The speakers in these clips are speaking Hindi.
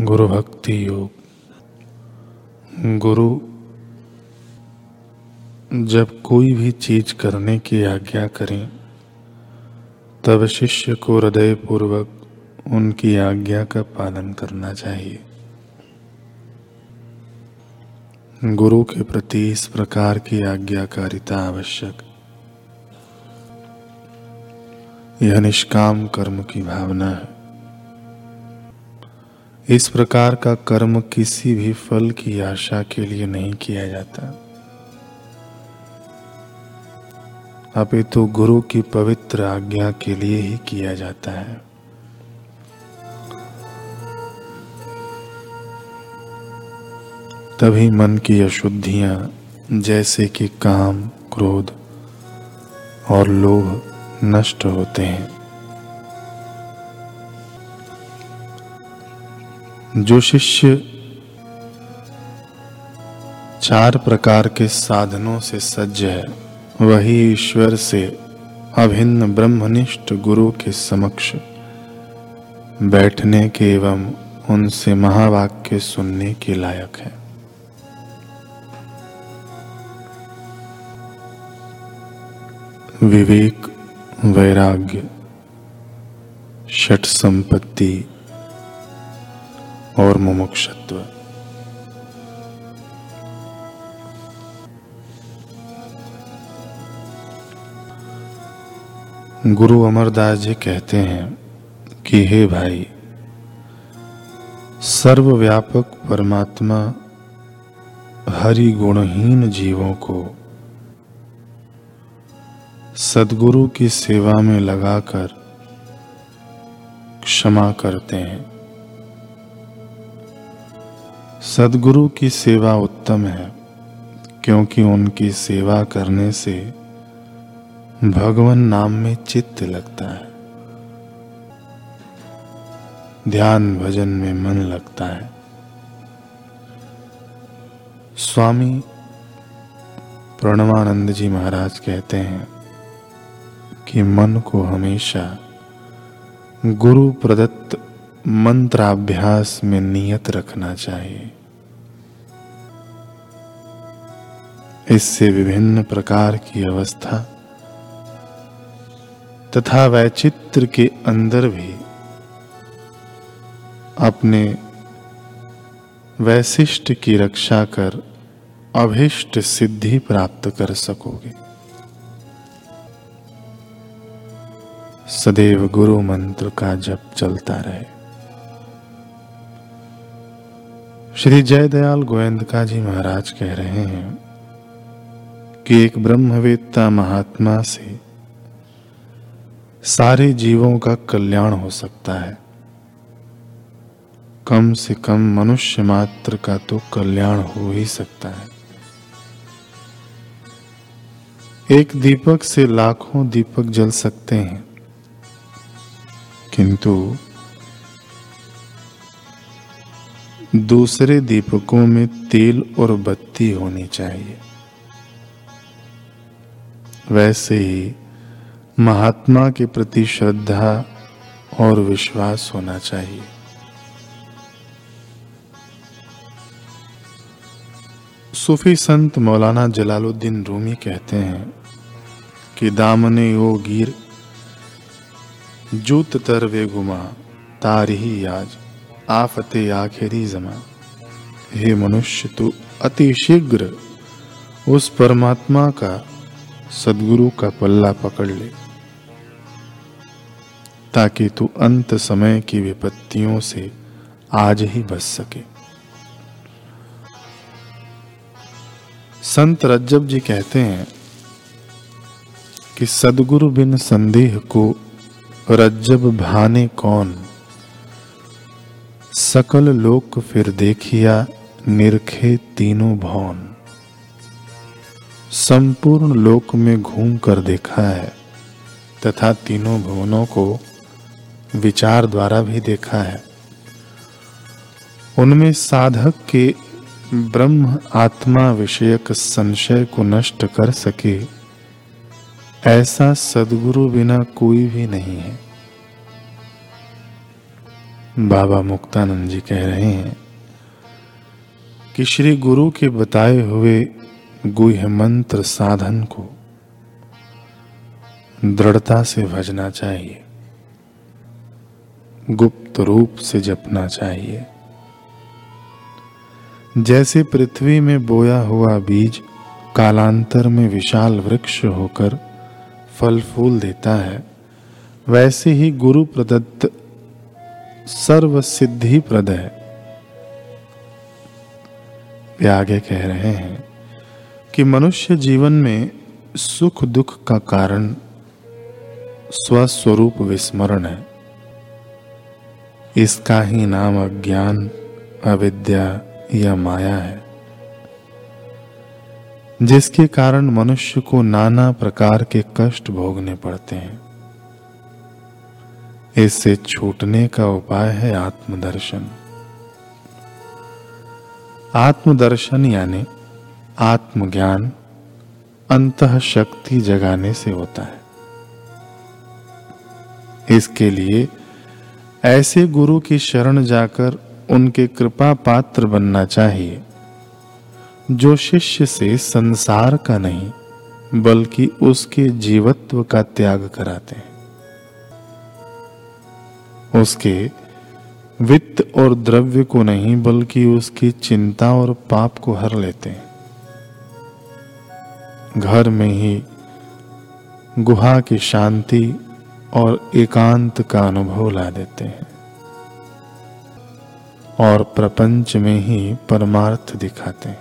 गुरु भक्ति योग। गुरु, जब कोई भी चीज़ करने की आज्ञा करें, तब शिष्य को हृदय पूर्वक उनकी आज्ञा का पालन करना चाहिए। गुरु के प्रति इस प्रकार की आज्ञाकारिता आवश्यक। यह निष्काम कर्म की भावना है। इस प्रकार का कर्म किसी भी फल की आशा के लिए नहीं किया जाता। अपितु तो गुरु की पवित्र आज्ञा के लिए ही किया जाता है। तभी मन की अशुद्धियाँ, जैसे कि काम, क्रोध और लोभ नष्ट होते हैं। जो शिष्य चार प्रकार के साधनों से सज्ज है, वही ईश्वर से अभिन्न ब्रह्मनिष्ठ गुरु के समक्ष बैठने के एवं उनसे महावाक्य सुनने के लायक है। विवेक, वैराग्य, षट संपत्ति और मुमुक्षत्व। गुरु अमरदास जी कहते हैं कि, हे भाई, सर्वव्यापक परमात्मा हरि गुणहीन जीवों को सदगुरु की सेवा में लगाकर क्षमा करते हैं। सदगुरु की सेवा उत्तम है, क्योंकि उनकी सेवा करने से भगवान नाम में चित्त लगता है। ध्यान भजन में मन लगता है। स्वामी प्रणवानंद जी महाराज कहते हैं कि मन को हमेशा गुरु प्रदत्त मंत्राभ्यास में नियत रखना चाहिए। इससे विभिन्न प्रकार की अवस्था तथा वैचित्र के अंदर भी अपने वैशिष्ट की रक्षा कर अभिष्ट सिद्धि प्राप्त कर सकोगे। सदैव गुरु मंत्र का जप चलता रहे। श्री जयदयाल गोविंदका जी महाराज कह रहे हैं कि एक ब्रह्मवेत्ता महात्मा से सारे जीवों का कल्याण हो सकता है। कम से कम मनुष्य मात्र का तो कल्याण हो ही सकता है। एक दीपक से लाखों दीपक जल सकते हैं, किंतु दूसरे दीपकों में तेल और बत्ती होनी चाहिए। वैसे ही महात्मा के प्रति श्रद्धा और विश्वास होना चाहिए। सूफी संत मौलाना जलालुद्दीन रूमी कहते हैं कि दामने ओ गिर, जूत तर वे गुमा तार ही आज आफते आखिरी जमा। हे मनुष्य, तू अति शीघ्र उस परमात्मा का सदगुरु का पल्ला पकड़ ले, ताकि तू अंत समय की विपत्तियों से आज ही बच सके। संत रज्जब जी कहते हैं कि सदगुरु बिन संदेह को रज्जब भाने कौन? सकल लोक फिर देखिया, निरखे तीनों भौन। संपूर्ण लोक में घूम कर देखा है, तथा तीनों भुवनों को विचार द्वारा भी देखा है। उनमें साधक के ब्रह्म आत्मा विषयक संशय को नष्ट कर सके, ऐसा सदगुरु बिना कोई भी नहीं है। बाबा मुक्तानंद जी कह रहे हैं कि श्री गुरु के बताए हुए गुह मंत्र साधन को। दृढ़ता से भजना चाहिए। गुप्त रूप से जपना चाहिए। जैसे पृथ्वी में बोया हुआ बीज कालांतर में विशाल वृक्ष होकर फल फूल देता है, वैसे ही गुरु प्रदत्त सर्व सिद्धि प्रद है। वे आगे कह रहे हैं कि मनुष्य जीवन में सुख दुख का कारण स्वस्वरूप विस्मरण है। इसका ही नाम अज्ञान, अविद्या या माया है। जिसके कारण मनुष्य को नाना प्रकार के कष्ट भोगने पड़ते हैं। इससे छूटने का उपाय है आत्मदर्शन। आत्मदर्शन यानी आत्मज्ञान अंत शक्ति जगाने से होता है। इसके लिए ऐसे गुरु की शरण जाकर उनके कृपा पात्र बनना चाहिए, जो शिष्य से संसार का नहीं, बल्कि उसके जीवत्व का त्याग कराते हैं। उसके वित्त और द्रव्य को नहीं, बल्कि उसकी चिंता और पाप को हर लेते हैं। घर में ही गुहा की शांति और एकांत का अनुभव ला देते हैं। और प्रपंच में ही परमार्थ दिखाते हैं।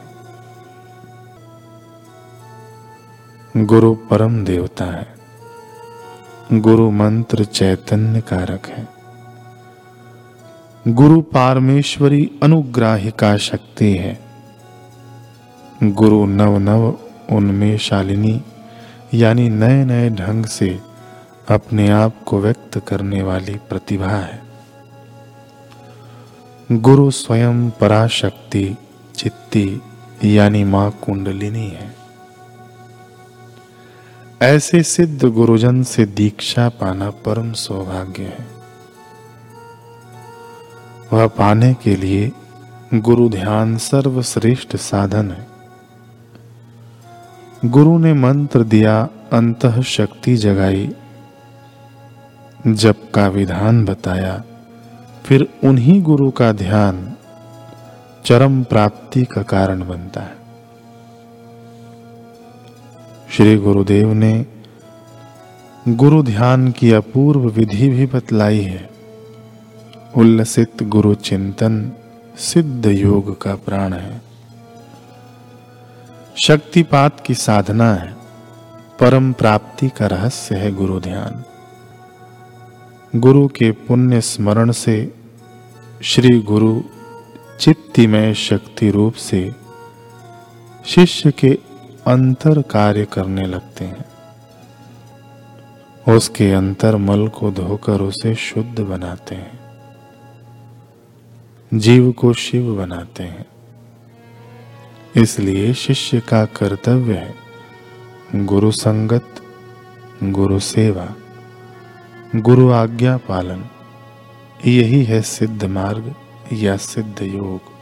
गुरु परम देवता है। गुरु मंत्र चैतन्य कारक है। गुरु पारमेश्वरी अनुग्राहिका शक्ति है। गुरु नव नव उनमें शालिनी, यानी नए नए ढंग से अपने आप को व्यक्त करने वाली प्रतिभा है। गुरु स्वयं पराशक्ति, चित्ती, यानी माँ कुंडलिनी है। ऐसे सिद्ध गुरुजन से दीक्षा पाना परम सौभाग्य है। वह पाने के लिए गुरु ध्यान सर्वश्रेष्ठ साधन है। गुरु ने मंत्र दिया अंत शक्ति जगाई। जप का विधान बताया, फिर उन्हीं गुरु का ध्यान चरम प्राप्ति का कारण बनता है। श्री गुरुदेव ने गुरु ध्यान की अपूर्व विधि भी बतलाई है। उल्लसित गुरु चिंतन सिद्ध योग का प्राण है। शक्तिपात की साधना है। परम प्राप्ति का रहस्य है गुरु ध्यान। गुरु के पुण्य स्मरण से श्री गुरु चित्तिमय शक्ति रूप से शिष्य के अंतर कार्य करने लगते हैं। उसके अंतर मल को धोकर उसे शुद्ध बनाते हैं। जीव को शिव बनाते हैं। इसलिए शिष्य का कर्तव्य है। गुरु संगत, गुरु सेवा, गुरु आज्ञा पालन, यही है सिद्ध मार्ग या सिद्ध योग।